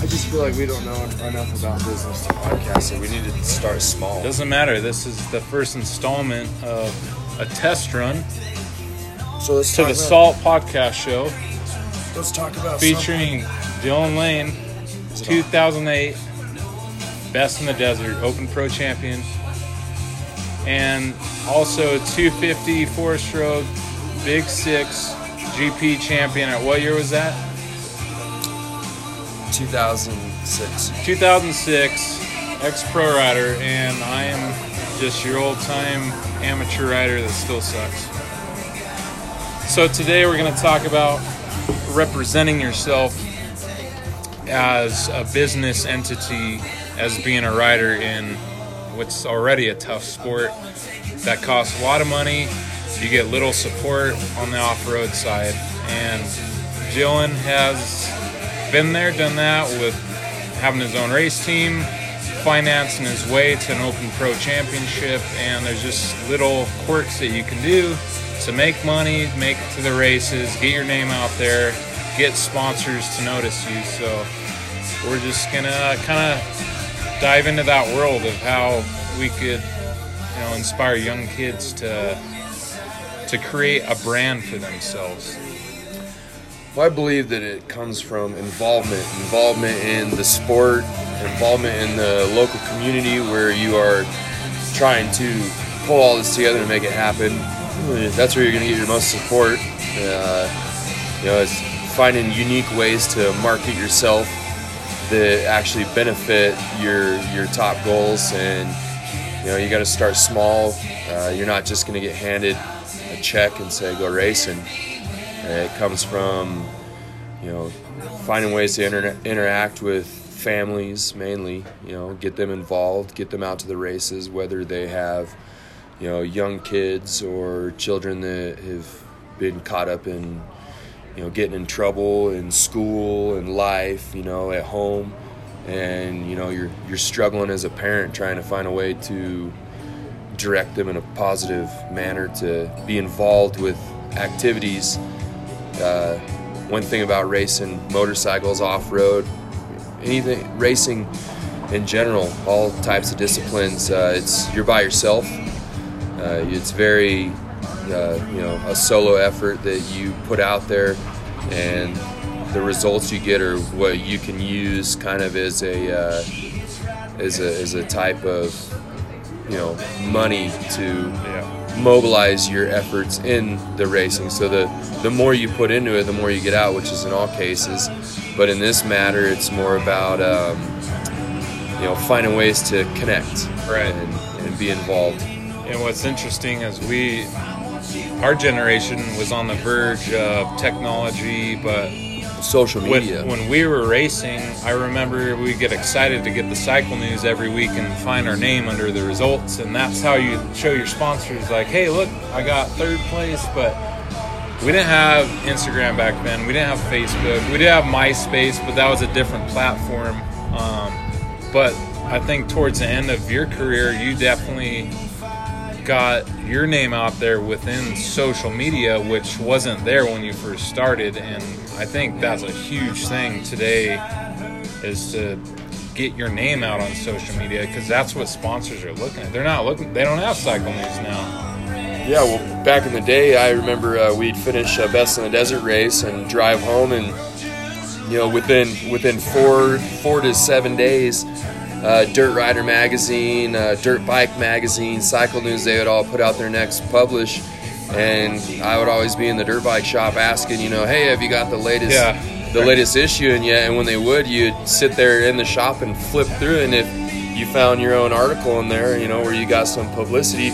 I just feel like we don't know enough about business to podcast, so we need to start small. Doesn't matter. This is the first installment of a test run So let's to the about, Salt Podcast Show Let's talk about featuring Dylan Lane, 2008 Best in the Desert Open Pro Champion, and also 250 four stroke Big Six GP champion. At what year was that? Something. 2006. 2006 ex pro rider, and I am just your old time amateur rider that still sucks. So today we're going to talk about representing yourself as a business entity, as being a rider in what's already a tough sport that costs a lot of money. You get little support on the off road side, and Jillian has been there, done that with having his own race team, financing his way to an Open Pro Championship, and there's just little quirks that you can do to make money, make it to the races, get your name out there, get sponsors to notice you. So we're just gonna kind of dive into that world of how we could, you know, inspire young kids to to create a brand for themselves. Well, I believe that it comes from involvement, involvement in the sport, involvement in the local community where you are trying to pull all this together and make it happen. That's where you're going to get your most support. Uh, you know, it's finding unique ways to market yourself that actually benefit your your top goals, and you know, you got to start small. Uh, you're not just going to get handed a check and say go racing. It comes from, you know, finding ways to inter- interact with families mainly. You know, get them involved, get them out to the races, whether they have, you know, young kids or children that have been caught up in, you know, getting in trouble in school and life. You know, at home, and you know, you're you're struggling as a parent trying to find a way to direct them in a positive manner to be involved with activities uh, one thing about racing motorcycles off road, anything racing in general, all types of disciplines, uh, it's you're by yourself. Uh, it's very uh, you know a solo effort that you put out there, and the results you get are what you can use kind of as a uh, as a as a type of you know money to Yeah. Mobilize your efforts in the racing. So the the more you put into it, the more you get out, which is in all cases. But in this matter, it's more about um, you know finding ways to connect Right. and, and be involved. And what's interesting is we, our generation was on the verge of technology, but Social when, media. when we were racing, I remember we get excited to get the cycle news every week and find our name under the results, and that's how you show your sponsors, like, hey, look, I got third place, but we didn't have Instagram back then. We didn't have Facebook. We did have MySpace, but that was a different platform. Um, but I think towards the end of your career, you definitely got your name out there within social media, which wasn't there when you first started. And I think that's a huge thing today is to get your name out on social media because that's what sponsors are looking at. They're not looking, they don't have cycle news now. Yeah, well, back in the day, I remember uh, we'd finish a Best in the Desert race and drive home, and you know, within within four four to seven days, uh, Dirt Rider magazine, uh, Dirt Bike magazine, Cycle News, they would all put out their next publish, and I would always be in the dirt bike shop asking, you know, hey, have you got the latest Yeah. the latest issue in yet? And when they would, you'd sit there in the shop and flip through, and if you found your own article in there, you know, where you got some publicity,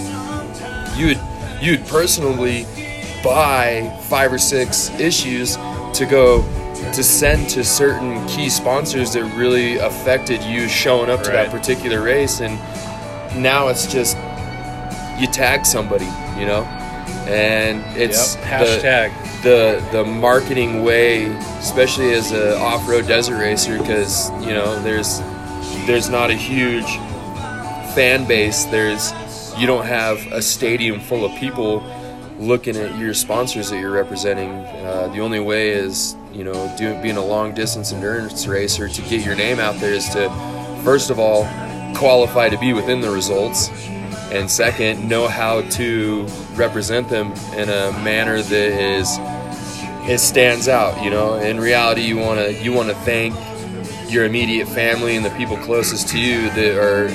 you would you'd personally buy five or six issues to go to send to certain key sponsors that really affected you showing up to Right. that particular race and now it's just you tag somebody you know and it's Yep. the- Hashtag. the the marketing way, especially as a off-road desert racer, because you know there's there's not a huge fan base. There's you don't have a stadium full of people looking at your sponsors that you're representing. Uh, the only way is, you know, doing being a long distance endurance racer to get your name out there is to, first of all, qualify to be within the results, and second, know how to represent them in a manner that is it stands out. You know, in reality, you want to you want to thank your immediate family and the people closest to you that are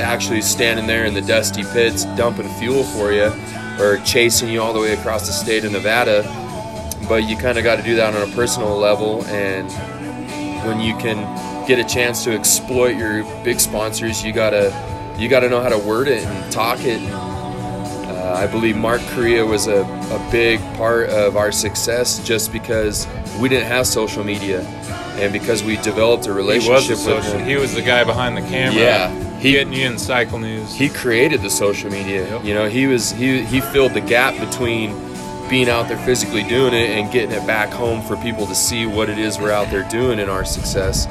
actually standing there in the dusty pits dumping fuel for you or chasing you all the way across the state of Nevada. But you kind of got to do that on a personal level. And when you can get a chance to exploit your big sponsors, you gotta you gotta know how to word it and talk it. Uh, I believe Mark Kariya was a, a big part of our success just because we didn't have social media and because we developed a relationship he with him. He was the guy behind the camera. Yeah, he, getting you in cycle news. He created the social media. Yep. You know, he was he he filled the gap between being out there physically doing it and getting it back home for people to see what it is we're out there doing in our success.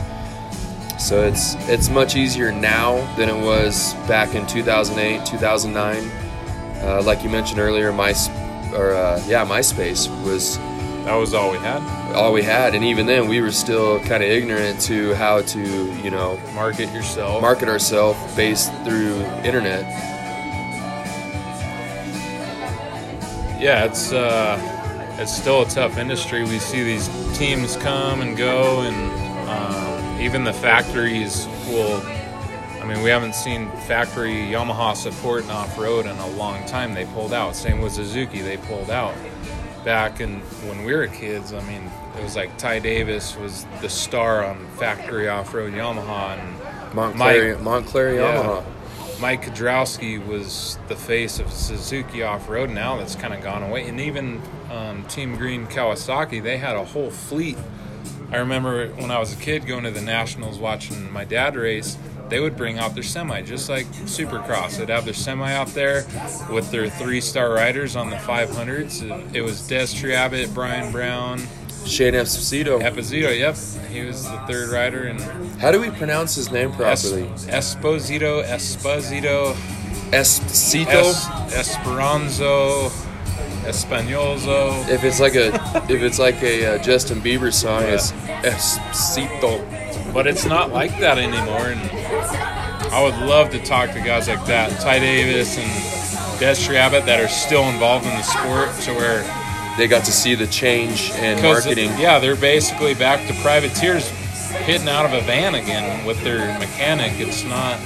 So it's it's much easier now than it was back in 2008, 2009. Uh, like you mentioned earlier, my or uh, yeah, MySpace was that was all we had. all we had, and even then, we were still kind of ignorant to how to you know Market yourself. market ourselves based through internet. yeah, it's uh, it's still a tough industry. We see these teams come and go, and um, even the factories will. I mean, we haven't seen factory Yamaha support in off road in a long time. They pulled out. Same with Suzuki. They pulled out. Back in when we were kids, I mean, it was like Ty Davis was the star on factory off road Yamaha, and Montclair, Mike- Montclair Yeah. Yamaha. Mike Kiedrowski was the face of Suzuki off road. Now that's kind of gone away. And even um, Team Green Kawasaki, they had a whole fleet. I remember when I was a kid going to the Nationals watching my dad race, they would bring out their semi, just like Supercross. They'd have their semi out there with their three star riders on the 500s. It, was Destry Abbott, Brian Brown, Shane Esposito. Epizito. Yep, he was the third rider. And How do we pronounce his name Es- properly? Esposito, Esposito. Esposito. Es- Esperanzo, Españolzo. if it's like a if it's like a uh, Justin Bieber song, it's Esposito. But it's not like that anymore. And I would love to talk to guys like that, Ty Davis and Des Abbott, that are still involved in the sport to where They got to see the change in marketing. Yeah, they're basically back to privateers hitting out of a van again with their mechanic. It's not,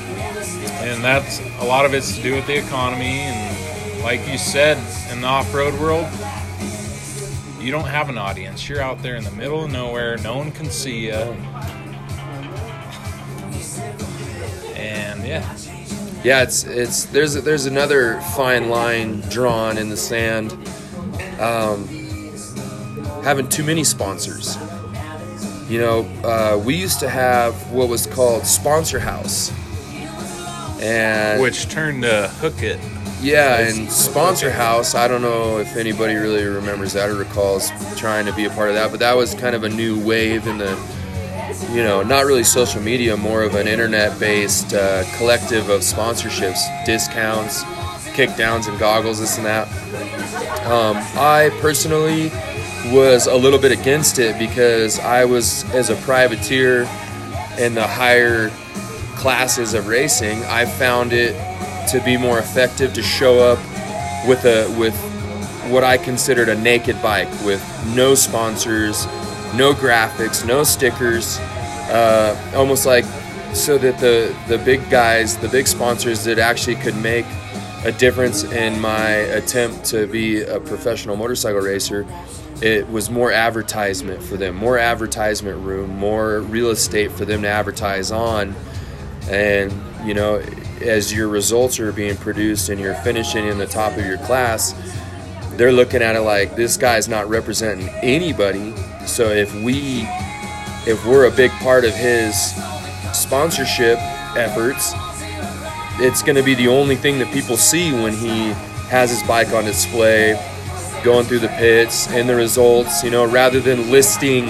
and that's a lot of it's to do with the economy. And like you said, in the off road world, you don't have an audience. You're out there in the middle of nowhere, no one can see you. And yeah, Yeah, it's it's there's there's another fine line drawn in the sand. Um, having too many sponsors. You know, uh, we used to have what was called Sponsor House, and which turned to Hookit. Yeah, and Sponsor House. I don't know if anybody really remembers that or recalls trying to be a part of that, but that was kind of a new wave in the you know, not really social media, more of an internet-based uh, collective of sponsorships, discounts, kickdowns, and goggles, this and that. Um, I personally was a little bit against it because I was, as a privateer in the higher classes of racing, I found it to be more effective to show up with a with what I considered a naked bike with no sponsors, no graphics, no stickers, uh, almost like so that the the big guys, the big sponsors that actually could make a difference in my attempt to be a professional motorcycle racer. It was more advertisement for them, more advertisement room, more real estate for them to advertise on. And, you know, as your results are being produced and you're finishing in the top of your class, they're looking at it like this guy's not representing anybody. So if we if we're a big part of his sponsorship efforts, it's going to be the only thing that people see when he has his bike on display, going through the pits and the results, you know, rather than listing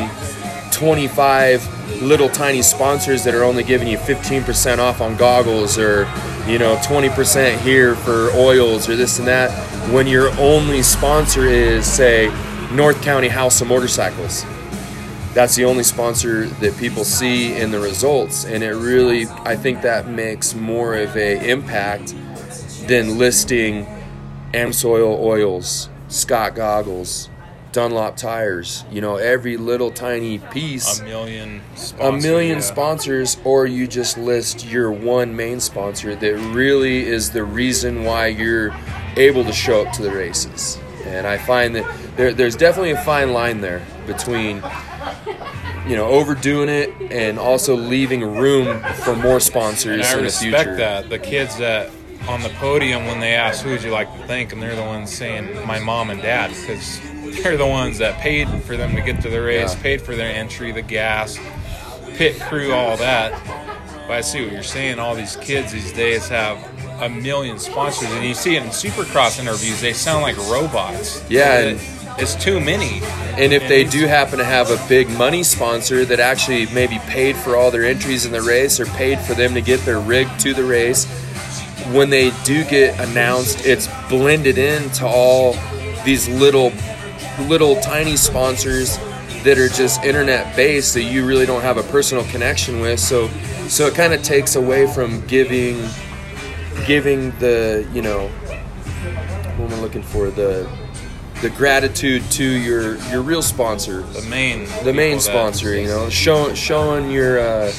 25 little tiny sponsors that are only giving you 15% off on goggles or you know 20% here for oils or this and that when your only sponsor is say North County House of Motorcycles. That's the only sponsor that people see in the results and it really I think that makes more of a impact than listing Amsoil oils Scott goggles Dunlop tires. You know, every little tiny piece. A million. a million yeah. sponsors, or you just list your one main sponsor that really is the reason why you're able to show up to the races. And I find that there, there's definitely a fine line there between you know overdoing it and also leaving room for more sponsors And I in the respect future. that. The kids that on the podium when they ask who would you like to thank, and they're the ones saying my mom and dad because they're the ones that paid for them to get to the race, Yeah. paid for their entry, the gas, pit crew, all that. But I see what you're saying. All these kids these days have a million sponsors, and you see it in Supercross interviews. They sound like robots. Yeah, and- it's too many. And if they do happen to have a big money sponsor that actually maybe paid for all their entries in the race or paid for them to get their rig to the race, when they do get announced, it's blended into all these little, little tiny sponsors that are just internet based that you really don't have a personal connection with. So, so it kind of takes away from giving, giving the you know, what am I looking for the the gratitude to your your real sponsor, The main, the main sponsor. You know, showing showing your uh,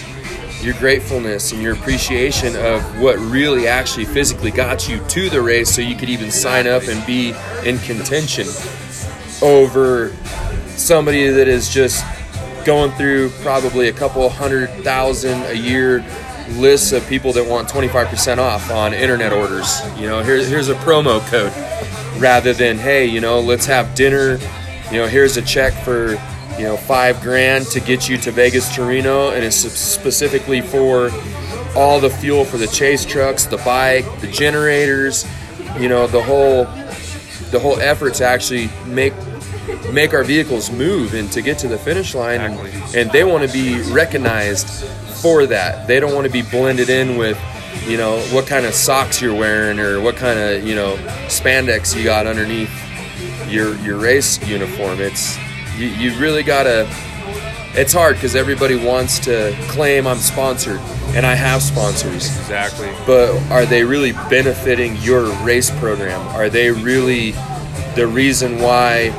your gratefulness and your appreciation of what really actually physically got you to the race, so you could even sign up and be in contention over somebody that is just going through probably a couple hundred thousand a year lists of people that want 25% off on internet orders. You know, here, here's a promo code rather than, hey, you know, let's have dinner. You know, here's a check for, you know, five grand to get you to Vegas to Reno, and it's specifically for all the fuel for the chase trucks, the bike, the generators, you know, the whole the whole effort to actually make make our vehicles move and to get to the finish line and, Exactly. and they want to be recognized for that they don't want to be blended in with you know what kind of socks you're wearing or what kind of you know spandex you got underneath your your race uniform it's you, you really gotta it's hard because everybody wants to claim i'm sponsored and i have sponsors Exactly. but are they really benefiting your race program? Are they really the reason why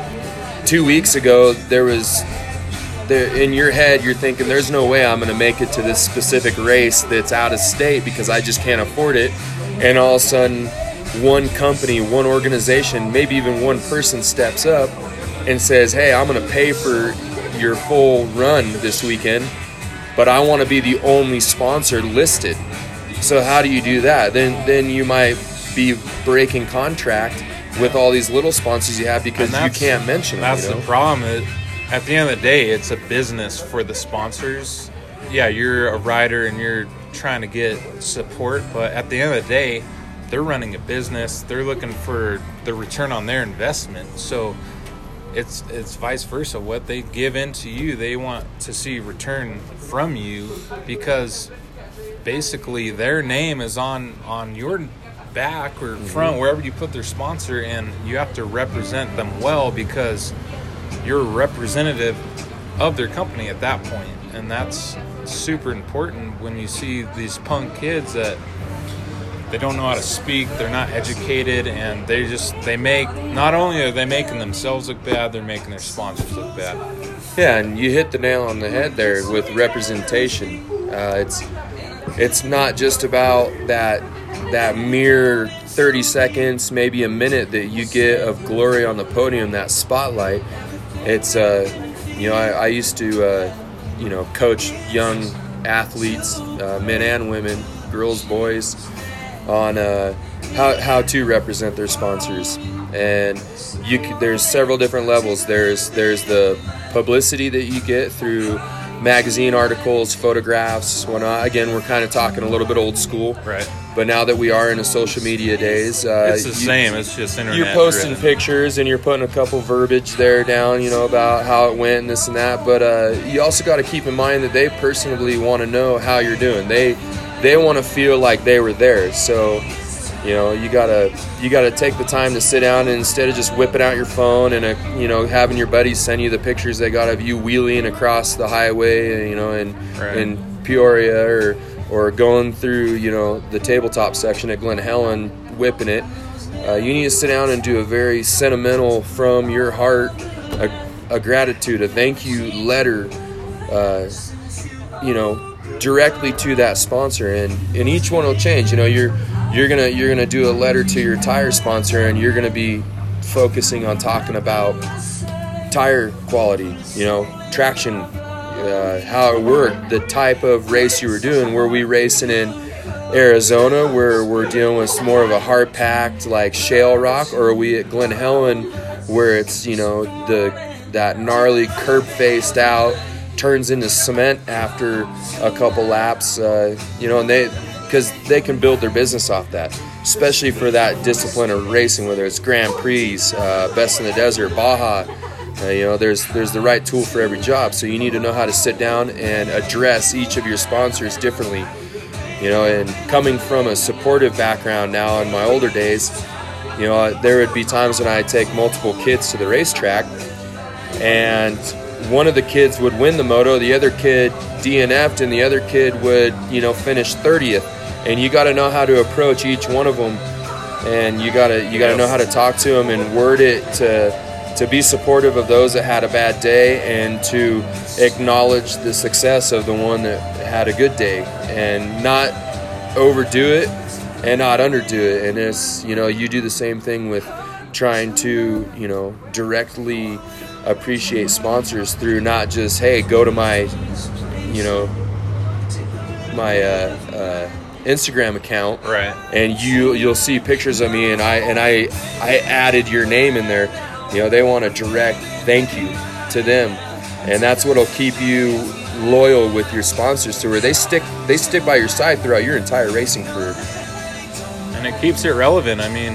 two weeks ago there was there in your head you're thinking there's no way I'm going to make it to this specific race that's out of state because I just can't afford it and all of a sudden one company, one organization, maybe even one person steps up and says, "Hey, I'm going to pay for your full run this weekend, but I want to be the only sponsor listed." So how do you do that? Then then you might be breaking contract with all these little sponsors you have because you can't mention them. That's you know? the problem. It, at the end of the day, it's a business for the sponsors. Yeah, you're a rider and you're trying to get support, but at the end of the day, they're running a business. They're looking for the return on their investment. So it's it's vice versa. What they give into you, they want to see return from you because basically their name is on on your back or mm-hmm. front wherever you put their sponsor and you have to represent them well because you're a representative of their company at that point and that's super important when you see these punk kids that they don't know how to speak they're not educated and they just they make not only are they making themselves look bad they're making their sponsors look bad Yeah, and you hit the nail on the head there with representation. Uh, it's it's not just about that that mere 30 seconds, maybe a minute that you get of glory on the podium, that spotlight. It's uh, you know I, I used to uh, you know coach young athletes, uh, men and women, girls, boys, on uh, how, how to represent their sponsors and you c- there's several different levels there's there's the publicity that you get through magazine articles, photographs, whatnot. Again, we're kind of talking a little bit old school, Right. but now that we are in a social media days, uh, It's the you- same. It's just internet. you're posting driven. pictures and you're putting a couple verbiage there down, you know, about how it went and this and that. But uh, you also got to keep in mind that they personally want to know how you're doing. They they want to feel like they were there. So, you know, you gotta you gotta take the time to sit down and instead of just whipping out your phone and uh, you know having your buddies send you the pictures they got of you wheeling across the highway, you know, in Right. in Peoria or or going through you know the tabletop section at Glen Helen, whipping it. Uh, you need to sit down and do a very sentimental, from your heart, a, a gratitude, a thank you letter, uh, you know, directly to that sponsor, and and each one will change. You know, you're you're gonna you're gonna do a letter to your tire sponsor, and you're gonna be focusing on talking about tire quality, you know, traction, uh, how it worked, the type of race you were doing. Were we racing in Arizona where we're dealing with more of a hard packed like shale rock, or are we at Glen Helen where it's you know the that gnarly curb faced out turns into cement after a couple laps, uh, you know, and they because they can build their business off that, especially for that discipline of racing, whether it's Grand Prix, uh, Best in the Desert, Baja. Uh, you know, there's there's the right tool for every job. So you need to know how to sit down and address each of your sponsors differently. You know, and coming from a supportive background now in my older days, you know, there would be times when I'd take multiple kids to the racetrack, and one of the kids would win the moto, the other kid DNF'd, and the other kid would, you know, finish 30th. And you got to know how to approach each one of them, and you got to you got to know how to talk to them and word it to to be supportive of those that had a bad day and to acknowledge the success of the one that had a good day and not overdo it and not underdo it. And it's you know you do the same thing with trying to you know directly appreciate sponsors through not just hey go to my you know my uh, uh, Instagram account Right. and you you'll see pictures of me and I and I I added your name in there. You know, they want a direct thank you to them. And that's what'll keep you loyal with your sponsors to where they stick they stick by your side throughout your entire racing career. and it keeps it relevant. I mean,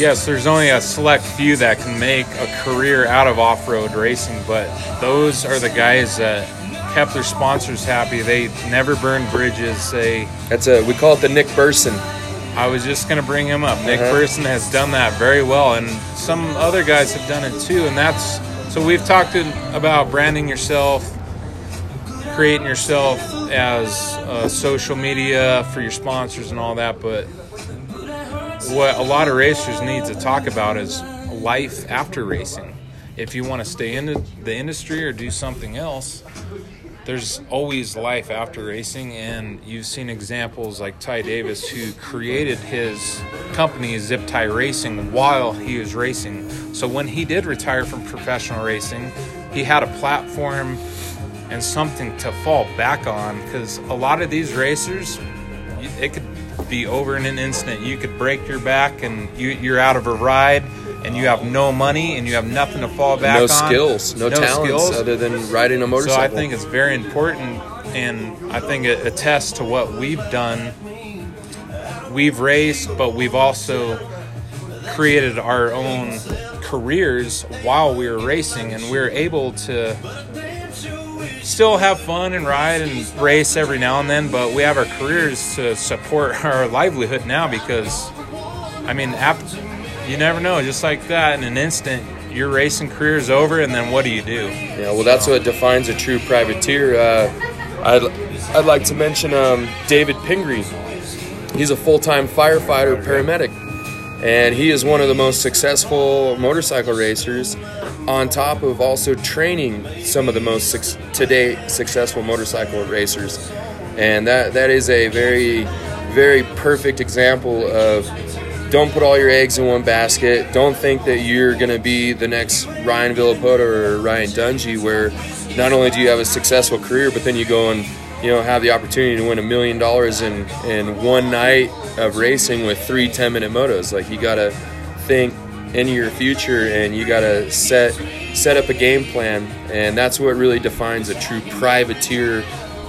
yes, there's only a select few that can make a career out of off-road racing, but those are the guys that kept their sponsors happy. They never burned bridges. They, That's a we call it the Nick Burson. I was just gonna bring him up. Nick Uh-huh. Burson has done that very well, and some other guys have done it too. And that's so we've talked in, about branding yourself, creating yourself as uh, social media for your sponsors and all that. But what a lot of racers need to talk about is life after racing. If you want to stay in the- industry or do something else, there's always life after racing, and you've seen examples like Ty Davis, who created his company ZipTy Racing while he was racing. So when he did retire from professional racing, he had a platform and something to fall back on because a lot of these racers, it could be over in an instant. You could break your back and you, you're out of a ride. And you have no money, and you have nothing to fall back on. no on. skills, no, talents skills. other than riding a motorcycle. So. I think it's very important, and I think it attests to what we've done. We've raced, but we've also created our own careers while we were racing, and we are able to still have fun and ride and race every now and then. But we have our careers to support our livelihood now because, I mean, you never know. Just like that, in an instant, your racing career is over, and then what do you do? Yeah, well, that's what defines a true privateer. Uh, I'd, I'd like to mention um, David Pingree. He's a full time firefighter paramedic, and he is one of the most successful motorcycle racers, on top of also training some of the most suc today successful motorcycle racers. And that, that is a very, very perfect example of don't put all your eggs in one basket. Don't think that you're going to be the next Ryan Villopoto or Ryan Dungey, where not only do you have a successful career, but then you go and you know have the opportunity to win a million dollars in in one night of racing with three 10 minute motos. Like you got to think into your future, and you got to set set up a game plan, and that's what really defines a true privateer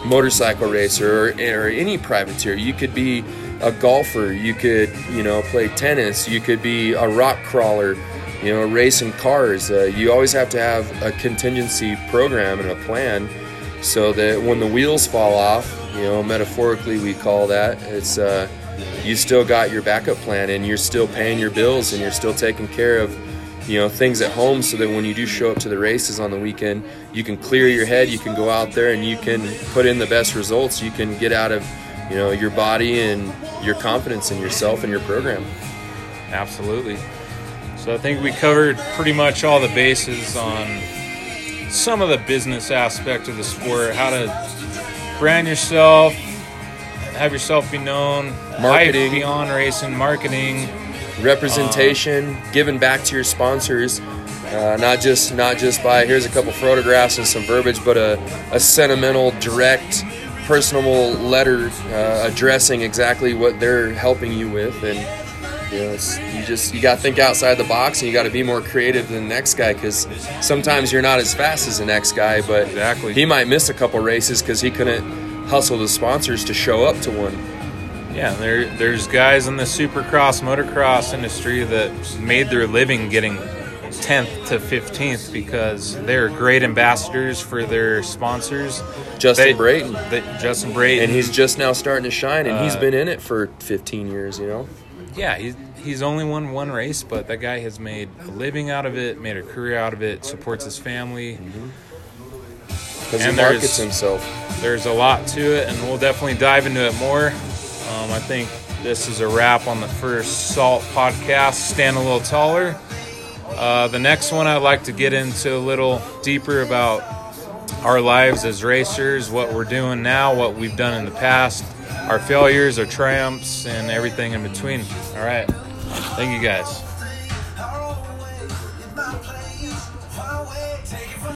motorcycle racer or, or any privateer. You could be a golfer, you could you know play tennis, you could be a rock crawler, you know racing cars. Uh, you always have to have a contingency program and a plan so that when the wheels fall off, you know metaphorically we call that it's. Uh, you still got your backup plan and you're still paying your bills and you're still taking care of you know things at home so that when you do show up to the races on the weekend you can clear your head you can go out there and you can put in the best results you can get out of you know your body and your confidence in yourself and your program absolutely so i think we covered pretty much all the bases on some of the business aspect of the sport how to brand yourself have yourself be known Marketing. beyond racing marketing. Representation, giving back to your sponsors, uh, not just not just by here's a couple photographs and some verbiage, but a, a sentimental, direct, personal letter uh, addressing exactly what they're helping you with, and you know, it's, you just you got to think outside the box, and you got to be more creative than the next guy because sometimes you're not as fast as the next guy, but Exactly. he might miss a couple races because he couldn't hustle the sponsors to show up to one. Yeah, there there's guys in the supercross, motocross industry that made their living getting 10th to 15th because they're great ambassadors for their sponsors. Justin They- Brayton. they- Justin Brayton. and he's just now starting to shine and he's uh, been in it for 15 years you know yeah, he's he's only won one race, but that guy has made a living out of it, made a career out of it, supports his family. because he And markets himself There's a lot to it, and we'll definitely dive into it more. Um, I think this is a wrap on the first Salt podcast, Stand a Little Taller. Uh, the next one, I'd like to get into a little deeper about our lives as racers, what we're doing now, what we've done in the past, our failures, our triumphs, and everything in between. All right. Thank you guys.